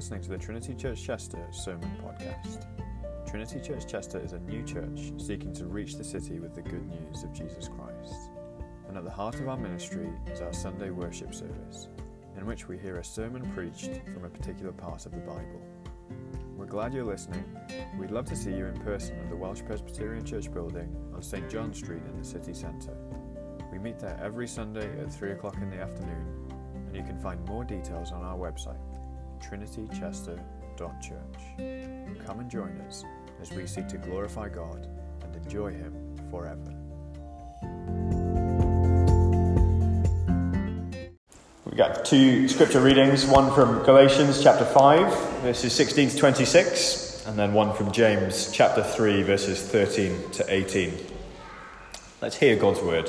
listening to the Trinity Church Chester Sermon Podcast. Trinity Church Chester is a new church seeking to reach the city with the good news of Jesus Christ. And at the heart of our ministry is our Sunday worship service, in which we hear a sermon preached from a particular part of the Bible. We're glad you're listening. We'd love to see you in person at the Welsh Presbyterian Church building on St John Street in the city centre. We meet there every Sunday at 3 o'clock in the afternoon, and you can find more details on our website trinitychester.church. Come and join us as we seek to glorify God and enjoy Him forever. We've got two scripture readings one from Galatians chapter 5, verses 16 to 26, and then one from James chapter 3, verses 13 to 18. Let's hear God's word.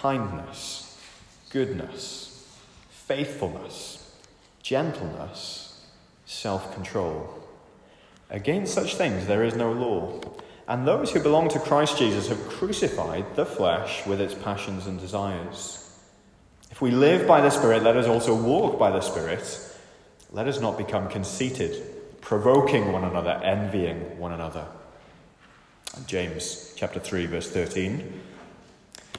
kindness, goodness, faithfulness, gentleness, self control. Against such things there is no law. And those who belong to Christ Jesus have crucified the flesh with its passions and desires. If we live by the Spirit, let us also walk by the Spirit. Let us not become conceited, provoking one another, envying one another. James chapter 3 verse 13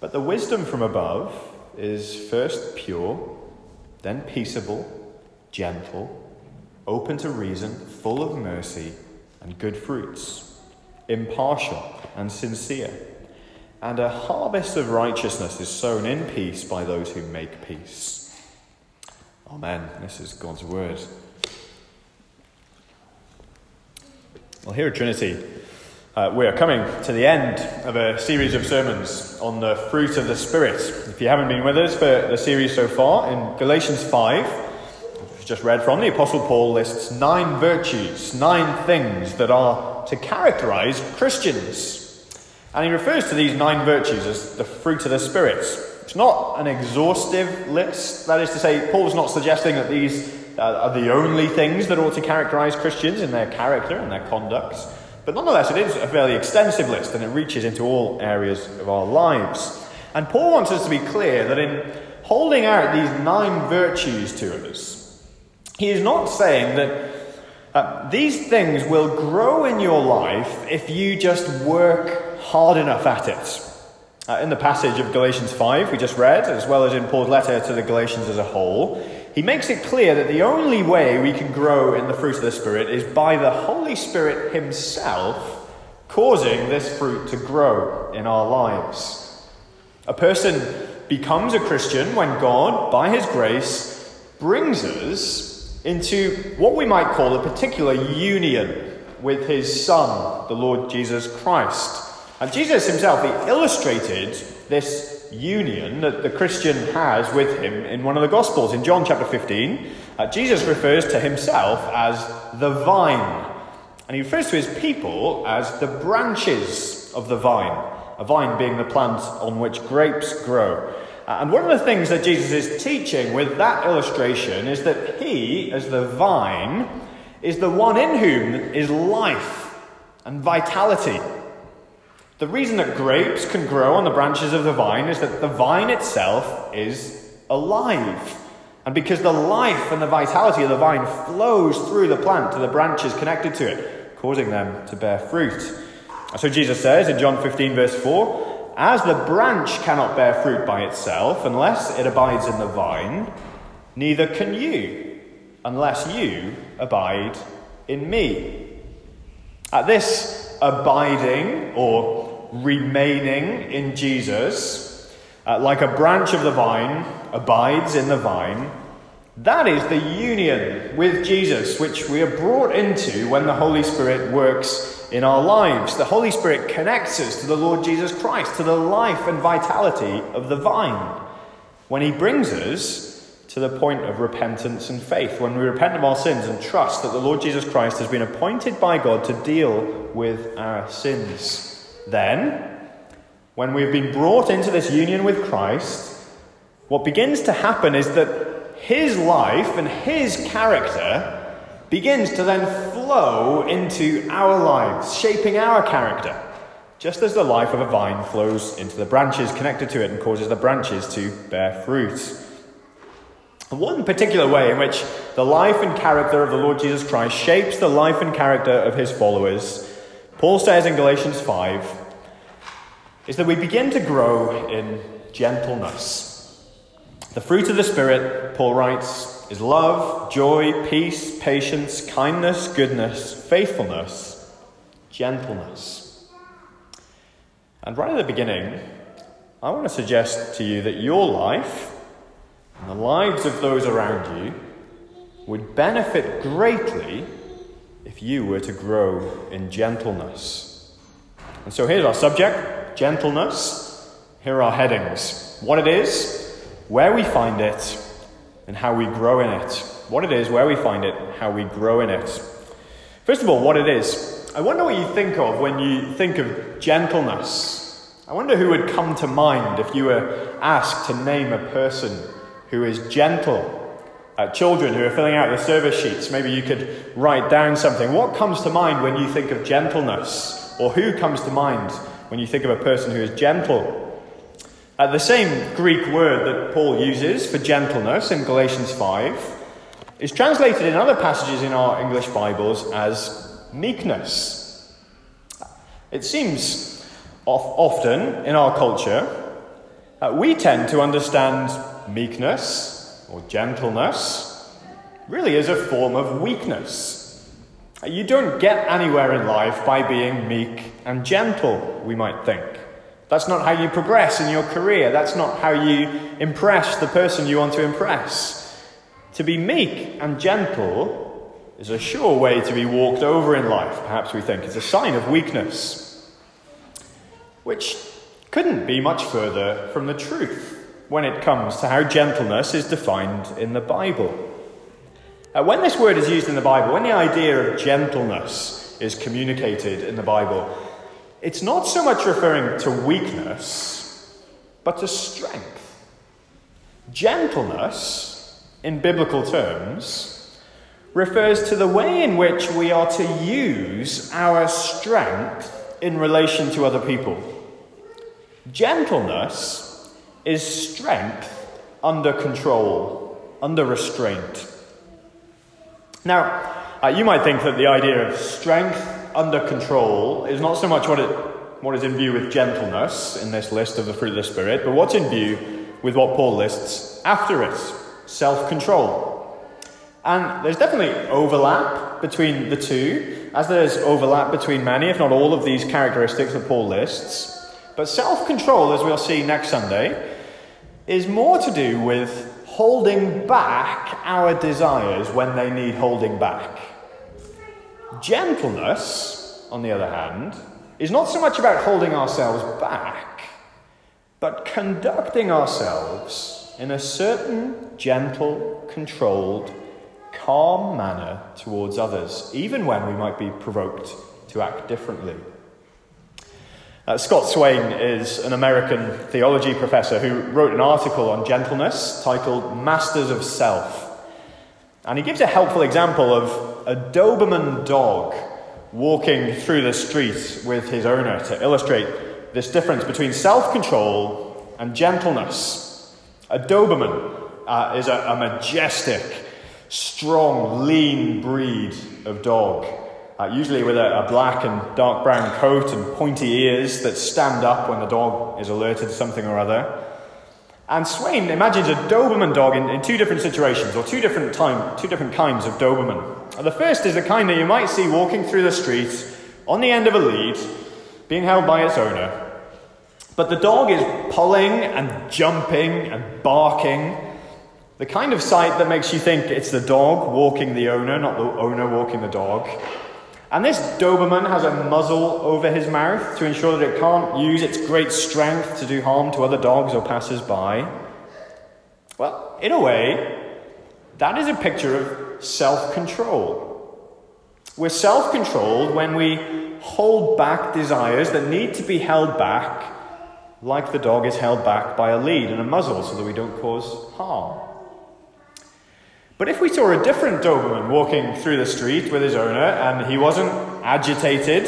But the wisdom from above is first pure, then peaceable, gentle, open to reason, full of mercy and good fruits, impartial and sincere. And a harvest of righteousness is sown in peace by those who make peace. Amen. This is God's word. Well, here at Trinity, uh, we are coming to the end of a series of sermons on the fruit of the Spirit. If you haven't been with us for the series so far, in Galatians 5, we've just read from, the Apostle Paul lists nine virtues, nine things that are to characterize Christians. And he refers to these nine virtues as the fruit of the Spirit. It's not an exhaustive list. That is to say, Paul's not suggesting that these uh, are the only things that ought to characterize Christians in their character and their conduct. But nonetheless, it is a fairly extensive list and it reaches into all areas of our lives. And Paul wants us to be clear that in holding out these nine virtues to us, he is not saying that uh, these things will grow in your life if you just work hard enough at it. Uh, in the passage of Galatians 5 we just read, as well as in Paul's letter to the Galatians as a whole, he makes it clear that the only way we can grow in the fruit of the Spirit is by the Holy Spirit Himself causing this fruit to grow in our lives. A person becomes a Christian when God, by His grace, brings us into what we might call a particular union with His Son, the Lord Jesus Christ. And Jesus Himself, He illustrated this union that the Christian has with him in one of the Gospels. In John chapter 15, uh, Jesus refers to himself as the vine. And he refers to his people as the branches of the vine, a vine being the plant on which grapes grow. Uh, and one of the things that Jesus is teaching with that illustration is that he, as the vine, is the one in whom is life and vitality. The reason that grapes can grow on the branches of the vine is that the vine itself is alive. And because the life and the vitality of the vine flows through the plant to the branches connected to it, causing them to bear fruit. So Jesus says in John 15, verse 4 As the branch cannot bear fruit by itself unless it abides in the vine, neither can you unless you abide in me. At this abiding or remaining in Jesus, uh, like a branch of the vine abides in the vine, that is the union with Jesus which we are brought into when the Holy Spirit works in our lives. The Holy Spirit connects us to the Lord Jesus Christ, to the life and vitality of the vine. When He brings us to the point of repentance and faith, when we repent of our sins and trust that the Lord Jesus Christ has been appointed by God to deal with our sins. Then, when we've been brought into this union with Christ, what begins to happen is that His life and His character begins to then flow into our lives, shaping our character. Just as the life of a vine flows into the branches connected to it and causes the branches to bear fruit. One particular way in which the life and character of the Lord Jesus Christ shapes the life and character of his followers, Paul says in Galatians 5, is that we begin to grow in gentleness. The fruit of the Spirit, Paul writes, is love, joy, peace, patience, kindness, goodness, faithfulness, gentleness. And right at the beginning, I want to suggest to you that your life and the lives of those around you would benefit greatly if you were to grow in gentleness. And so here's our subject gentleness. Here are our headings what it is, where we find it, and how we grow in it. What it is, where we find it, how we grow in it. First of all, what it is. I wonder what you think of when you think of gentleness. I wonder who would come to mind if you were asked to name a person who is gentle. Uh, children who are filling out the service sheets, maybe you could write down something. What comes to mind when you think of gentleness? Or who comes to mind when you think of a person who is gentle? Uh, the same Greek word that Paul uses for gentleness in Galatians 5 is translated in other passages in our English Bibles as meekness. It seems often in our culture, uh, we tend to understand meekness or gentleness really is a form of weakness. You don't get anywhere in life by being meek and gentle, we might think. That's not how you progress in your career. That's not how you impress the person you want to impress. To be meek and gentle is a sure way to be walked over in life, perhaps we think. It's a sign of weakness, which couldn't be much further from the truth when it comes to how gentleness is defined in the Bible. Uh, when this word is used in the Bible, when the idea of gentleness is communicated in the Bible, it's not so much referring to weakness, but to strength. Gentleness, in biblical terms, refers to the way in which we are to use our strength in relation to other people. Gentleness is strength under control, under restraint. Now, uh, you might think that the idea of strength under control is not so much what, it, what is in view with gentleness in this list of the fruit of the Spirit, but what's in view with what Paul lists after it self control. And there's definitely overlap between the two, as there's overlap between many, if not all, of these characteristics that Paul lists. But self control, as we'll see next Sunday, is more to do with holding back our desires when they need holding back. Gentleness, on the other hand, is not so much about holding ourselves back, but conducting ourselves in a certain gentle, controlled, calm manner towards others, even when we might be provoked to act differently. Uh, Scott Swain is an American theology professor who wrote an article on gentleness titled Masters of Self. And he gives a helpful example of a Doberman dog walking through the street with his owner to illustrate this difference between self control and gentleness. A Doberman uh, is a, a, majestic, strong, lean breed of dog, uh, usually with a, a black and dark brown coat and pointy ears that stand up when the dog is alerted to something or other. And Swain imagines a Doberman dog in, in two different situations, or two different, time, two different kinds of Doberman. The first is the kind that you might see walking through the street on the end of a lead, being held by its owner. But the dog is pulling and jumping and barking. The kind of sight that makes you think it's the dog walking the owner, not the owner walking the dog. And this Doberman has a muzzle over his mouth to ensure that it can't use its great strength to do harm to other dogs or passers by. Well, in a way, that is a picture of self control. We're self controlled when we hold back desires that need to be held back, like the dog is held back by a lead and a muzzle so that we don't cause harm. But if we saw a different Doberman walking through the street with his owner and he wasn't agitated,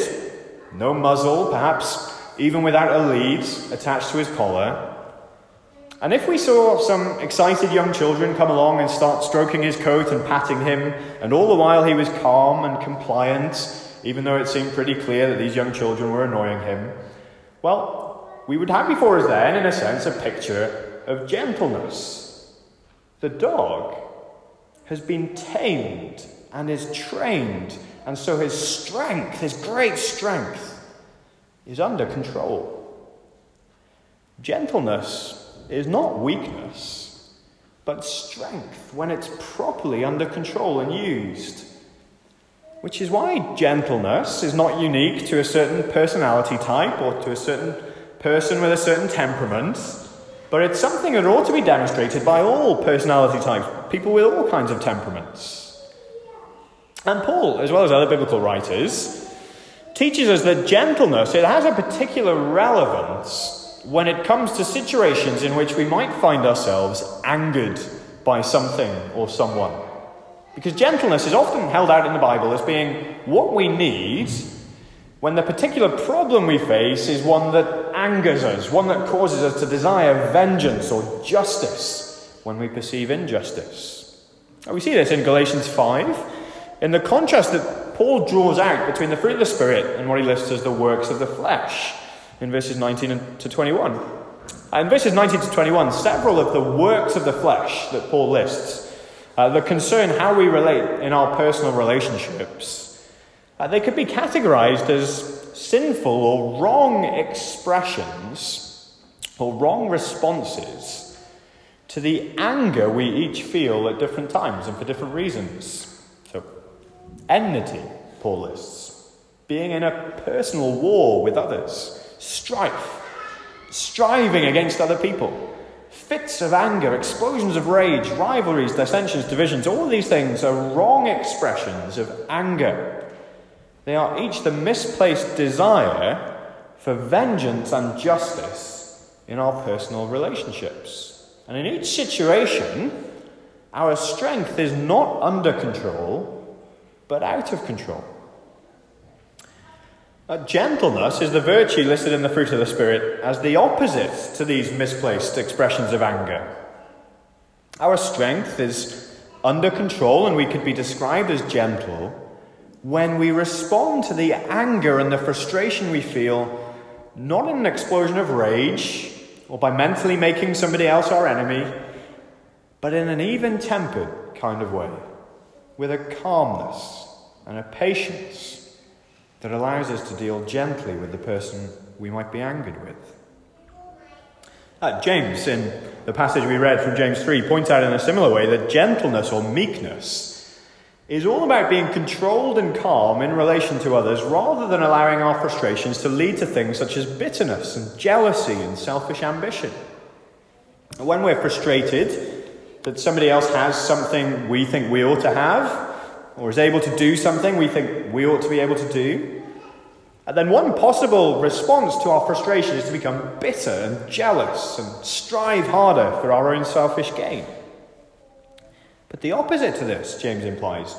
no muzzle, perhaps even without a lead attached to his collar, and if we saw some excited young children come along and start stroking his coat and patting him, and all the while he was calm and compliant, even though it seemed pretty clear that these young children were annoying him, well, we would have before us then, in a sense, a picture of gentleness. The dog has been tamed and is trained, and so his strength, his great strength, is under control. Gentleness is not weakness, but strength when it's properly under control and used. Which is why gentleness is not unique to a certain personality type or to a certain person with a certain temperament but it's something that ought to be demonstrated by all personality types, people with all kinds of temperaments. And Paul, as well as other biblical writers, teaches us that gentleness it has a particular relevance when it comes to situations in which we might find ourselves angered by something or someone. Because gentleness is often held out in the Bible as being what we need when the particular problem we face is one that angers us, one that causes us to desire vengeance or justice when we perceive injustice. We see this in Galatians 5, in the contrast that Paul draws out between the fruit of the Spirit and what he lists as the works of the flesh in verses 19 to 21. In verses 19 to 21, several of the works of the flesh that Paul lists uh, that concern how we relate in our personal relationships uh, they could be categorized as sinful or wrong expressions or wrong responses to the anger we each feel at different times and for different reasons. So, enmity, Paul lists, being in a personal war with others, strife, striving against other people, fits of anger, explosions of rage, rivalries, dissensions, divisions, all these things are wrong expressions of anger they are each the misplaced desire for vengeance and justice in our personal relationships. And in each situation, our strength is not under control, but out of control. Uh, gentleness is the virtue listed in the fruit of the Spirit as the opposite to these misplaced expressions of anger. Our strength is under control, and we could be described as gentle when we respond to the anger and the frustration we feel, not in an explosion of rage or by mentally making somebody else our enemy, but in an even tempered kind of way, with a calmness and a patience that allows us to deal gently with the person we might be angered with. Uh, James, in the passage we read from James 3, points out in a similar way that gentleness or meekness is all about being controlled and calm in relation to others rather than allowing our frustrations to lead to things such as bitterness and jealousy and selfish ambition. When we're frustrated that somebody else has something we think we ought to have, or is able to do something we think we ought to be able to do, and then one possible response to our frustration is to become bitter and jealous and strive harder for our own selfish gain. But the opposite to this, James implies,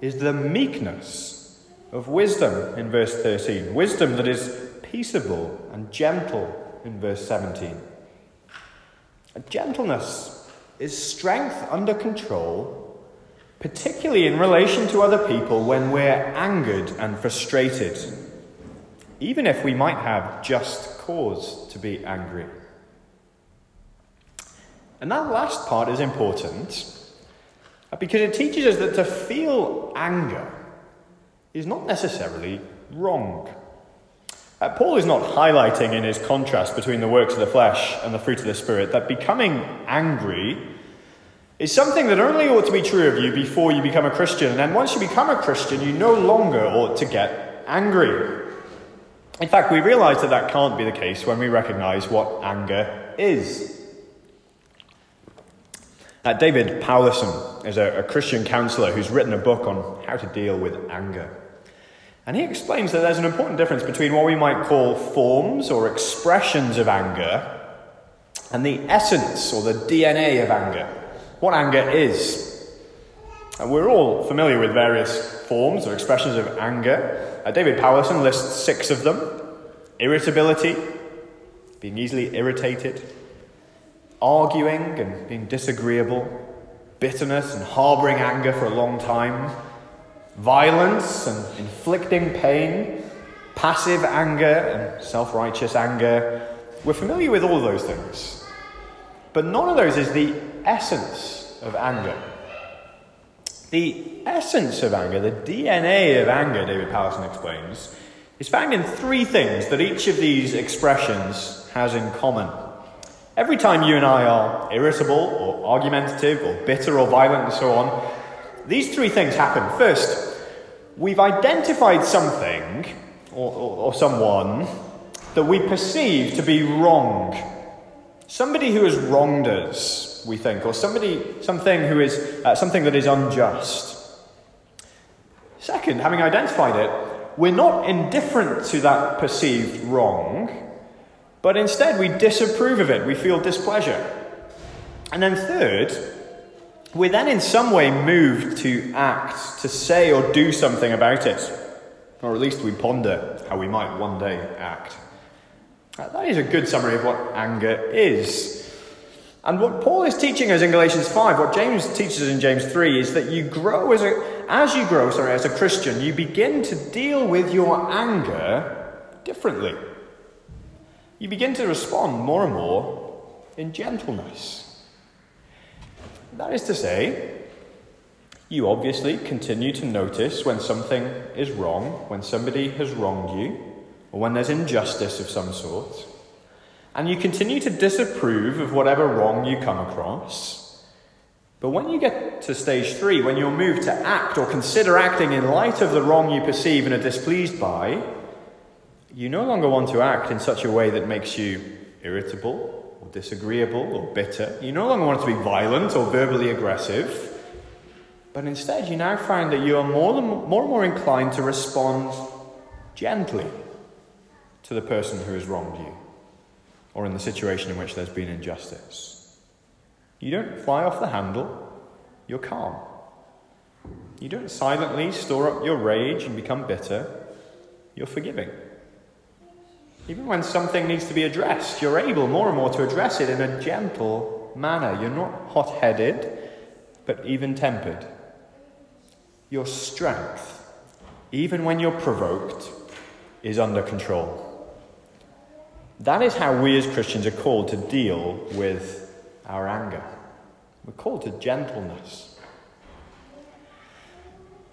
is the meekness of wisdom in verse 13. Wisdom that is peaceable and gentle in verse 17. Gentleness is strength under control, particularly in relation to other people when we're angered and frustrated, even if we might have just cause to be angry. And that last part is important because it teaches us that to feel anger is not necessarily wrong. Uh, Paul is not highlighting in his contrast between the works of the flesh and the fruit of the Spirit that becoming angry is something that only ought to be true of you before you become a Christian. And then once you become a Christian, you no longer ought to get angry. In fact, we realize that that can't be the case when we recognize what anger is. Uh, David Powlison is a, a Christian counselor who's written a book on how to deal with anger. And he explains that there's an important difference between what we might call forms or expressions of anger and the essence or the DNA of anger, what anger is. And we're all familiar with various forms or expressions of anger. Uh, David Powlison lists six of them irritability, being easily irritated, arguing and being disagreeable, bitterness and harboring anger for a long time violence and inflicting pain, passive anger and self righteous anger. We're familiar with all those things. But none of those is the essence of anger. The essence of anger, the DNA of anger, David Powlison explains, is found in three things that each of these expressions has in common. Every time you and I are irritable or argumentative or bitter or violent and so on, these three things happen. First, we've identified something or, or, or someone that we perceive to be wrong. Somebody who has wronged us, we think, or somebody, something who is uh, something that is unjust. Second, having identified it, we're not indifferent to that perceived wrong, but instead we disapprove of it. We feel displeasure. And then third, we're then in some way moved to act, to say or do something about it. Or at least we ponder how we might one day act. Uh, that is a good summary of what anger is. And what Paul is teaching us in Galatians 5, what James teaches us in James 3, is that you grow as a, as you grow, sorry, as a Christian, you begin to deal with your anger differently. You begin to respond more and more in gentleness. That is to say, you obviously continue to notice when something is wrong, when somebody has wronged you, or when there's injustice of some sort, and you continue to disapprove of whatever wrong you come across. But when you get to stage three, when you're moved to act or consider acting in light of the wrong you perceive and are displeased by, you no longer want to act in such a way that makes you irritable or disagreeable or bitter. You no longer want to be violent or verbally aggressive, but instead you now find that you are more and more, and more inclined to respond gently to the person who has wronged you or in the situation in which there's been injustice. You don't fly off the handle, you're calm. You don't silently store up your rage and become bitter, you're forgiving. Even when something needs to be addressed, you're able more and more to address it in a gentle manner. You're not hot headed, but even tempered. Your strength, even when you're provoked, is under control. That is how we as Christians are called to deal with our anger. We're called to gentleness.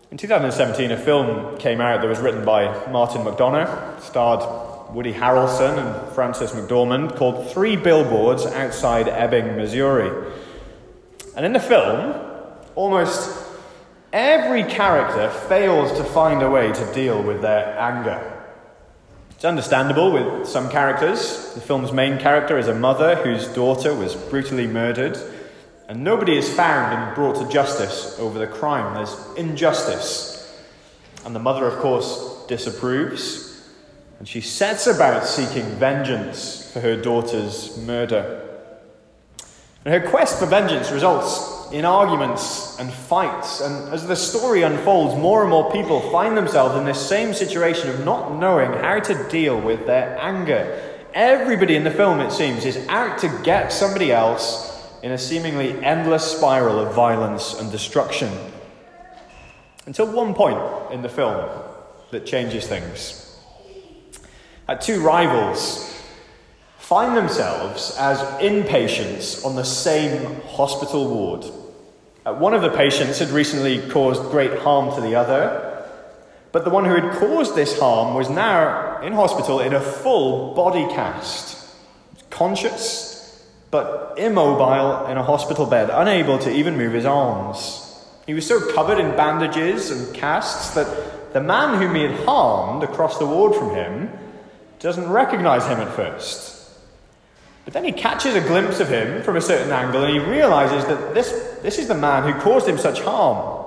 In 2017, a film came out that was written by Martin McDonagh, starred Woody Harrelson and Frances McDormand called Three Billboards Outside Ebbing, Missouri. And in the film, almost every character fails to find a way to deal with their anger. It's understandable with some characters. The film's main character is a mother whose daughter was brutally murdered, and nobody is found and brought to justice over the crime. There's injustice. And the mother, of course, disapproves and she sets about seeking vengeance for her daughter's murder. And her quest for vengeance results in arguments and fights. And as the story unfolds, more and more people find themselves in this same situation of not knowing how to deal with their anger. Everybody in the film, it seems, is out to get somebody else in a seemingly endless spiral of violence and destruction. Until one point in the film that changes things. At two rivals find themselves as inpatients on the same hospital ward. Uh, one of the patients had recently caused great harm to the other, but the one who had caused this harm was now in hospital in a full body cast, conscious but immobile in a hospital bed, unable to even move his arms. He was so covered in bandages and casts that the man whom he had harmed across the ward from him doesn't recognize him at first. But then he catches a glimpse of him from a certain angle and he realizes that this, this is the man who caused him such harm.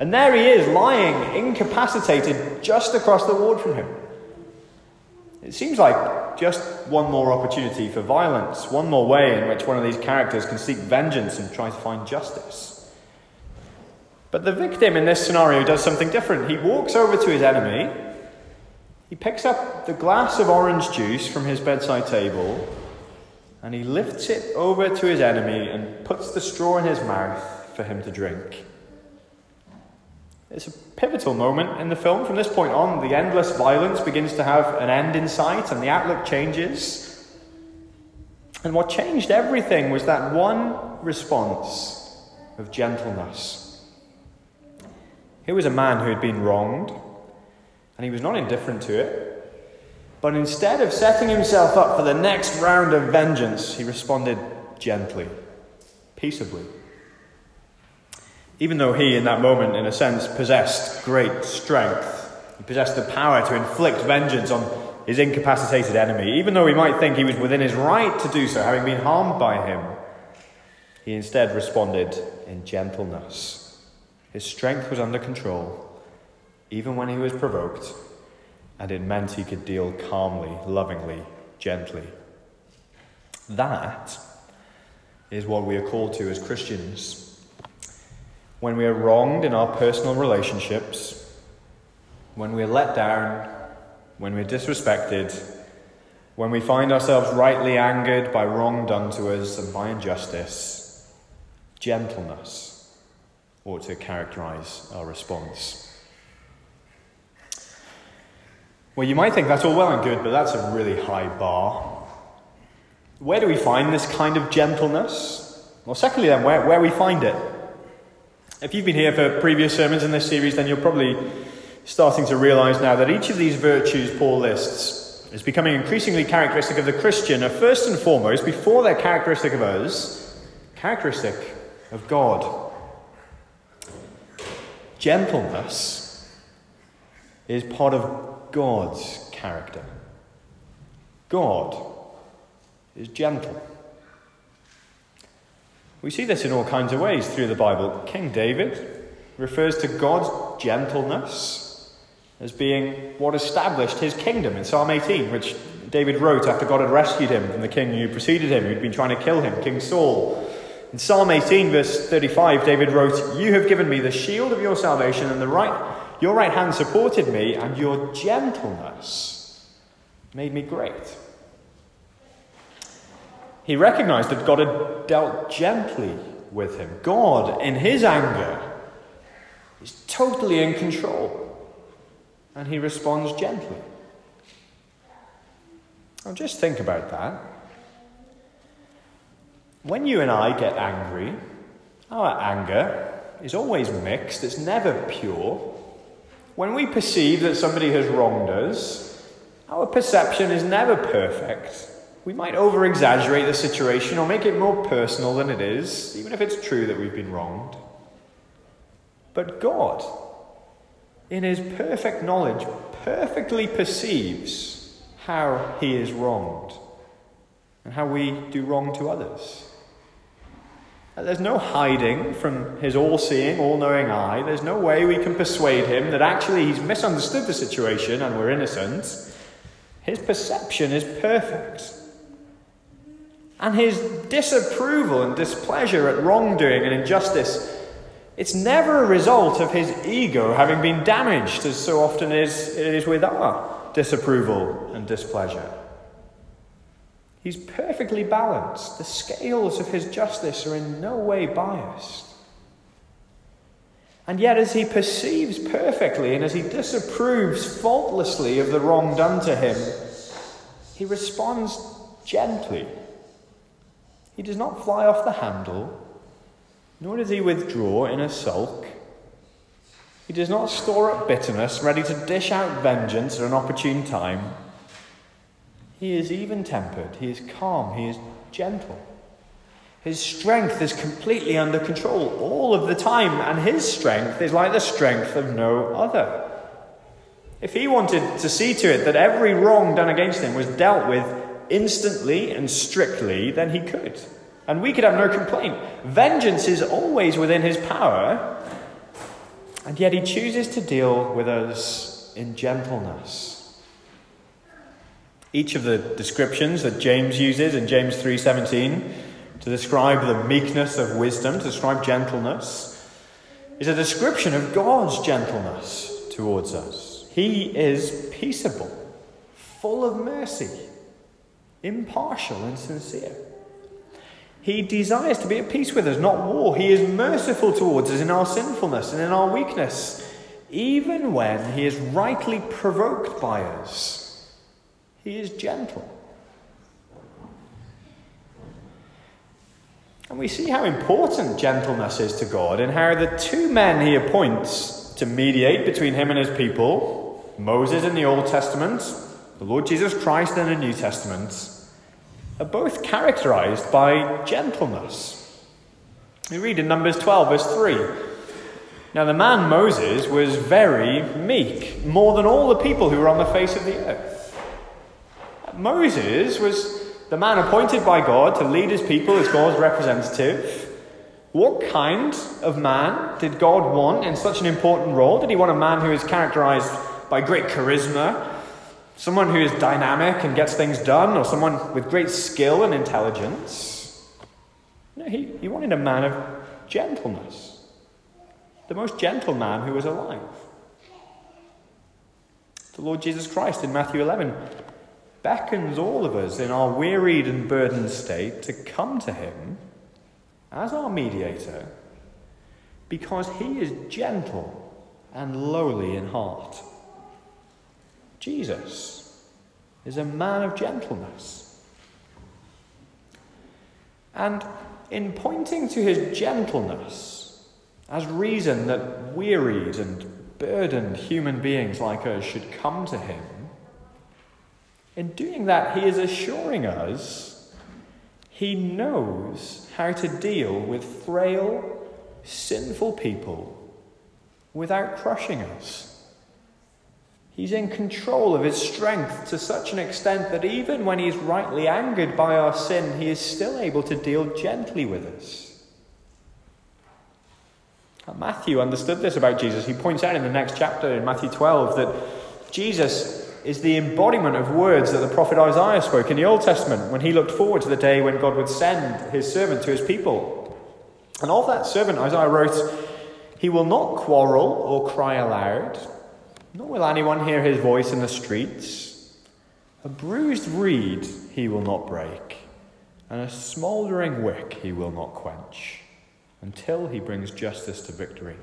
And there he is, lying, incapacitated, just across the ward from him. It seems like just one more opportunity for violence, one more way in which one of these characters can seek vengeance and try to find justice. But the victim in this scenario does something different. He walks over to his enemy, he picks up the glass of orange juice from his bedside table, and he lifts it over to his enemy and puts the straw in his mouth for him to drink. It's a pivotal moment in the film. From this point on, the endless violence begins to have an end in sight and the outlook changes. And what changed everything was that one response of gentleness. Here was a man who had been wronged, and he was not indifferent to it. But instead of setting himself up for the next round of vengeance, he responded gently, peaceably. Even though he, in that moment, in a sense, possessed great strength, he possessed the power to inflict vengeance on his incapacitated enemy, even though he might think he was within his right to do so, having been harmed by him, he instead responded in gentleness. His strength was under control, even when he was provoked and it meant he could deal calmly, lovingly, gently. That is what we are called to as Christians. When we are wronged in our personal relationships, when we are let down, when we're disrespected, when we find ourselves rightly angered by wrong done to us and by injustice, gentleness ought to characterize our response. Well, you might think that's all well and good, but that's a really high bar. Where do we find this kind of gentleness? Well, secondly, then, where, where we find it. If you've been here for previous sermons in this series, then you're probably starting to realize now that each of these virtues Paul lists is becoming increasingly characteristic of the Christian are first and foremost, before they're characteristic of us, characteristic of God. Gentleness is part of God's character. God is gentle. We see this in all kinds of ways through the Bible. King David refers to God's gentleness as being what established his kingdom in Psalm 18, which David wrote after God had rescued him from the king who preceded him, who'd been trying to kill him, King Saul. In Psalm 18, verse 35, David wrote, You have given me the shield of your salvation and the right your right hand supported me, and your gentleness made me great. He recognized that God had dealt gently with him. God, in his anger, is totally in control, and he responds gently. Now, just think about that. When you and I get angry, our anger is always mixed, it's never pure. When we perceive that somebody has wronged us, our perception is never perfect. We might over exaggerate the situation or make it more personal than it is, even if it's true that we've been wronged. But God, in His perfect knowledge, perfectly perceives how He is wronged and how we do wrong to others. There's no hiding from his all seeing, all knowing eye. There's no way we can persuade him that actually he's misunderstood the situation and we're innocent. His perception is perfect. And his disapproval and displeasure at wrongdoing and injustice, it's never a result of his ego having been damaged, as so often is, it is with our disapproval and displeasure. He's perfectly balanced. The scales of his justice are in no way biased. And yet, as he perceives perfectly and as he disapproves faultlessly of the wrong done to him, he responds gently. He does not fly off the handle, nor does he withdraw in a sulk. He does not store up bitterness, ready to dish out vengeance at an opportune time. He is even tempered, he is calm, he is gentle. His strength is completely under control all of the time, and his strength is like the strength of no other. If he wanted to see to it that every wrong done against him was dealt with instantly and strictly, then he could. And we could have no complaint. Vengeance is always within his power, and yet he chooses to deal with us in gentleness. Each of the descriptions that James uses in James 3:17 to describe the meekness of wisdom, to describe gentleness, is a description of God's gentleness towards us. He is peaceable, full of mercy, impartial and sincere. He desires to be at peace with us, not war. He is merciful towards us in our sinfulness and in our weakness, even when he is rightly provoked by us. He is gentle. And we see how important gentleness is to God and how the two men he appoints to mediate between him and his people, Moses in the Old Testament, the Lord Jesus Christ in the New Testament, are both characterized by gentleness. We read in Numbers 12, verse 3. Now, the man Moses was very meek, more than all the people who were on the face of the earth. Moses was the man appointed by God to lead his people as God's representative. What kind of man did God want in such an important role? Did he want a man who is characterized by great charisma, someone who is dynamic and gets things done, or someone with great skill and intelligence? No, he, he wanted a man of gentleness, the most gentle man who was alive. The Lord Jesus Christ in Matthew 11 beckons all of us in our wearied and burdened state to come to him as our mediator because he is gentle and lowly in heart. Jesus is a man of gentleness. And in pointing to his gentleness as reason that wearied and burdened human beings like us should come to him, in doing that, he is assuring us he knows how to deal with frail, sinful people without crushing us. He's in control of his strength to such an extent that even when he's rightly angered by our sin, he is still able to deal gently with us. Matthew understood this about Jesus. He points out in the next chapter, in Matthew 12, that Jesus is the embodiment of words that the prophet Isaiah spoke in the Old Testament when he looked forward to the day when God would send his servant to his people. And of that servant, Isaiah wrote, He will not quarrel or cry aloud, nor will anyone hear his voice in the streets. A bruised reed he will not break, and a smouldering wick he will not quench, until he brings justice to victory.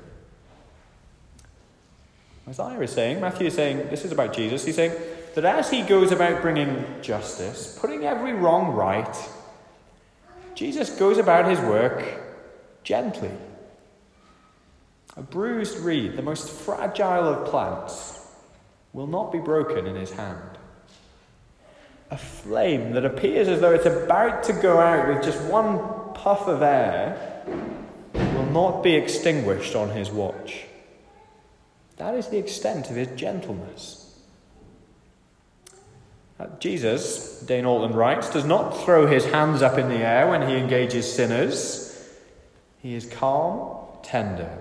Isaiah is saying, Matthew is saying, this is about Jesus. He's saying that as he goes about bringing justice, putting every wrong right, Jesus goes about his work gently. A bruised reed, the most fragile of plants, will not be broken in his hand. A flame that appears as though it's about to go out with just one puff of air will not be extinguished on his watch. That is the extent of his gentleness. Uh, Jesus, Dane Ortlund writes, does not throw his hands up in the air when he engages sinners. He is calm, tender,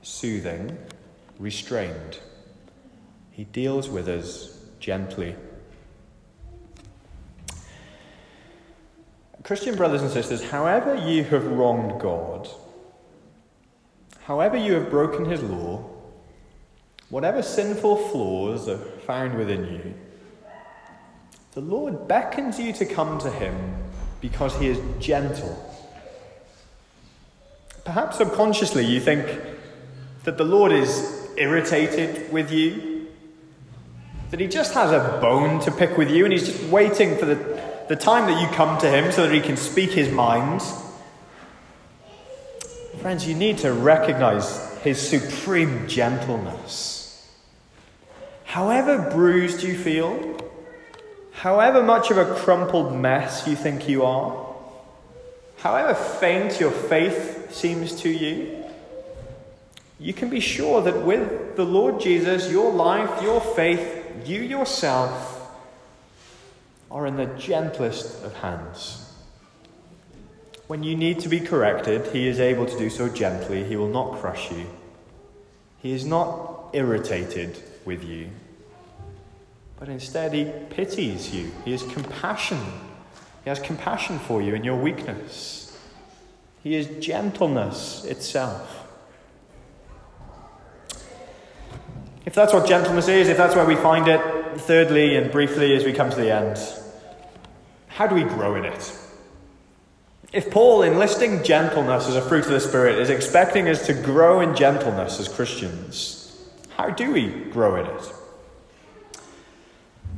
soothing, restrained. He deals with us gently. Christian brothers and sisters, however you have wronged God, however you have broken his law, whatever sinful flaws are found within you, the Lord beckons you to come to him because he is gentle. Perhaps subconsciously you think that the Lord is irritated with you, that he just has a bone to pick with you and he's just waiting for the, the time that you come to him so that he can speak his mind. Friends, you need to recognize his supreme gentleness. However bruised you feel, however much of a crumpled mess you think you are, however faint your faith seems to you, you can be sure that with the Lord Jesus, your life, your faith, you yourself are in the gentlest of hands. When you need to be corrected, He is able to do so gently. He will not crush you. He is not irritated with you, but instead He pities you. He has compassion. He has compassion for you in your weakness. He is gentleness itself. If that's what gentleness is, if that's where we find it, thirdly and briefly as we come to the end, how do we grow in it? If Paul, enlisting gentleness as a fruit of the Spirit, is expecting us to grow in gentleness as Christians, how do we grow in it?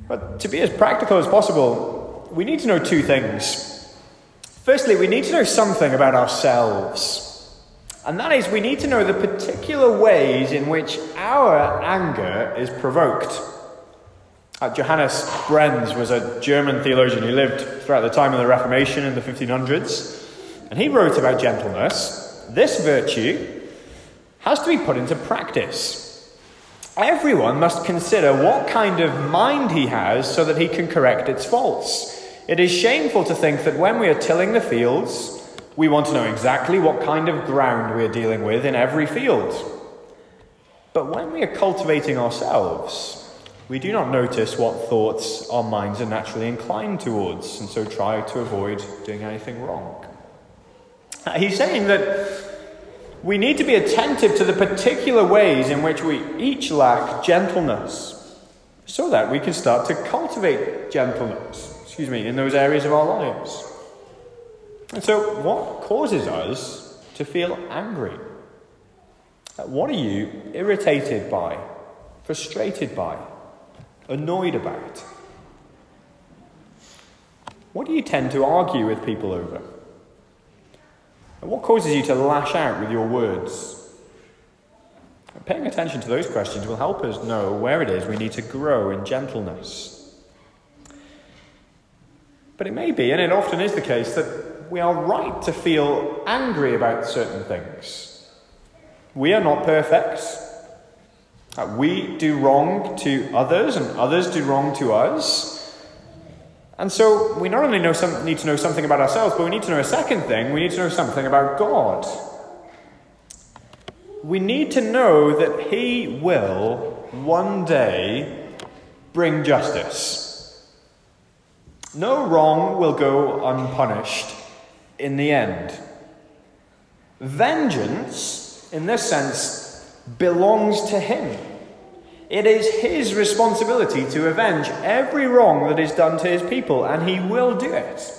But to be as practical as possible, we need to know two things. Firstly, we need to know something about ourselves. And that is, we need to know the particular ways in which our anger is provoked. Uh, Johannes Brenz was a German theologian who lived throughout the time of the Reformation in the 1500s. And he wrote about gentleness. This virtue has to be put into practice. Everyone must consider what kind of mind he has so that he can correct its faults. It is shameful to think that when we are tilling the fields, we want to know exactly what kind of ground we are dealing with in every field. But when we are cultivating ourselves, we do not notice what thoughts our minds are naturally inclined towards, and so try to avoid doing anything wrong. He's saying that we need to be attentive to the particular ways in which we each lack gentleness, so that we can start to cultivate gentleness, excuse me, in those areas of our lives. And so, what causes us to feel angry? Uh, what are you irritated by, frustrated by, annoyed about? What do you tend to argue with people over? What causes you to lash out with your words? Paying attention to those questions will help us know where it is we need to grow in gentleness. But it may be, and it often is the case, that we are right to feel angry about certain things. We are not perfect. Uh, we do wrong to others, and others do wrong to us. And so we not only know some, need to know something about ourselves, but we need to know a second thing. We need to know something about God. We need to know that He will one day bring justice. No wrong will go unpunished in the end. Vengeance, in this sense, belongs to Him. It is His responsibility to avenge every wrong that is done to His people, and He will do it.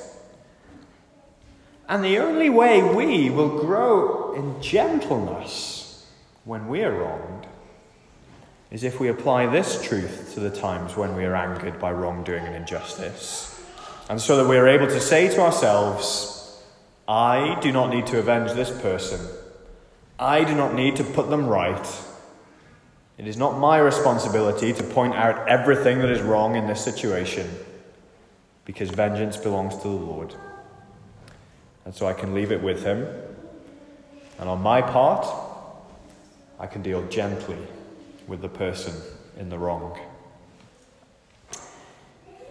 And the only way we will grow in gentleness when we are wronged is if we apply this truth to the times when we are angered by wrongdoing and injustice. And so that we are able to say to ourselves, I do not need to avenge this person. I do not need to put them right. It is not my responsibility to point out everything that is wrong in this situation, because vengeance belongs to the Lord. And so I can leave it with Him. And on my part, I can deal gently with the person in the wrong.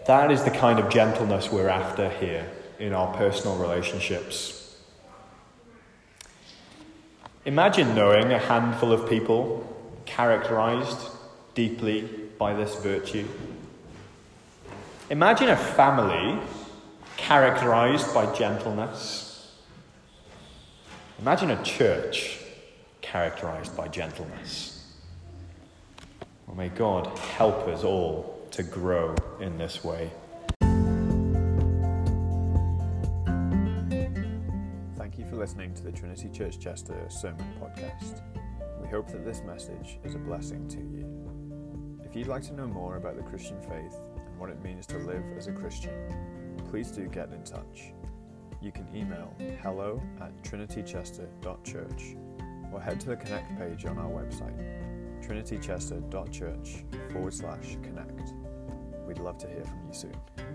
That is the kind of gentleness we're after here in our personal relationships. Imagine knowing a handful of people characterized deeply by this virtue. Imagine a family characterized by gentleness. Imagine a church characterized by gentleness. Well, may God help us all to grow in this way. Thank you for listening to the Trinity Church Chester Sermon Podcast. We hope that this message is a blessing to you. If you'd like to know more about the Christian faith and what it means to live as a Christian, please do get in touch. You can email hello at trinitychester.church or head to the connect page on our website, trinitychester.church forward slash connect. We'd love to hear from you soon.